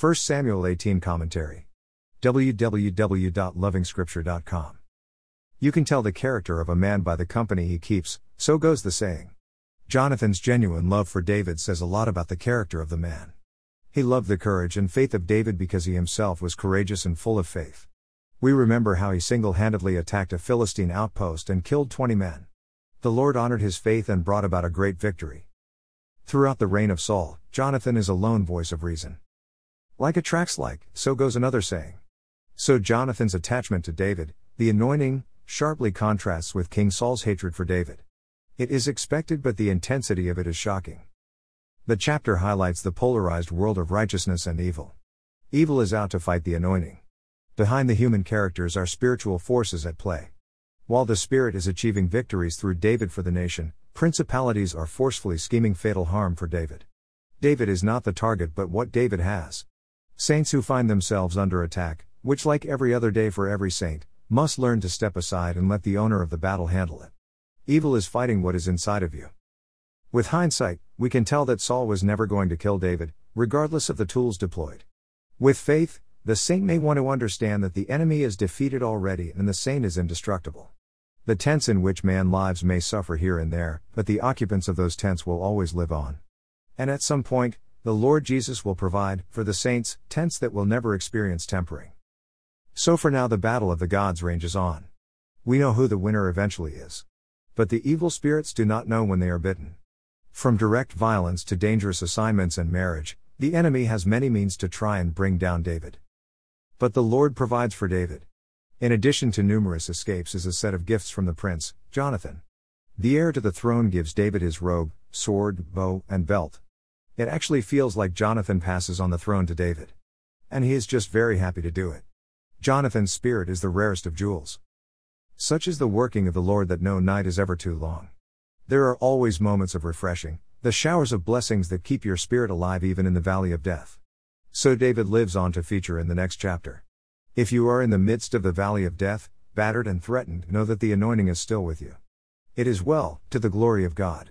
1 Samuel 18 Commentary. www.lovingscripture.com. You can tell the character of a man by the company he keeps, so goes the saying. Jonathan's genuine love for David says a lot about the character of the man. He loved the courage and faith of David because he himself was courageous and full of faith. We remember how he single handedly attacked a Philistine outpost and killed 20 men. The Lord honored his faith and brought about a great victory. Throughout the reign of Saul, Jonathan is a lone voice of reason. Like attracts like, so goes another saying. So Jonathan's attachment to David, the anointing, sharply contrasts with King Saul's hatred for David. It is expected, but the intensity of it is shocking. The chapter highlights the polarized world of righteousness and evil. Evil is out to fight the anointing. Behind the human characters are spiritual forces at play. While the Spirit is achieving victories through David for the nation, principalities are forcefully scheming fatal harm for David. David is not the target, but what David has. Saints who find themselves under attack, which, like every other day for every saint, must learn to step aside and let the owner of the battle handle it. Evil is fighting what is inside of you. With hindsight, we can tell that Saul was never going to kill David, regardless of the tools deployed. With faith, the saint may want to understand that the enemy is defeated already and the saint is indestructible. The tents in which man lives may suffer here and there, but the occupants of those tents will always live on. And at some point, the Lord Jesus will provide, for the saints, tents that will never experience tempering. So for now, the battle of the gods ranges on. We know who the winner eventually is. But the evil spirits do not know when they are bitten. From direct violence to dangerous assignments and marriage, the enemy has many means to try and bring down David. But the Lord provides for David. In addition to numerous escapes, is a set of gifts from the prince, Jonathan. The heir to the throne gives David his robe, sword, bow, and belt. It actually feels like Jonathan passes on the throne to David. And he is just very happy to do it. Jonathan's spirit is the rarest of jewels. Such is the working of the Lord that no night is ever too long. There are always moments of refreshing, the showers of blessings that keep your spirit alive even in the valley of death. So David lives on to feature in the next chapter. If you are in the midst of the valley of death, battered and threatened, know that the anointing is still with you. It is well, to the glory of God.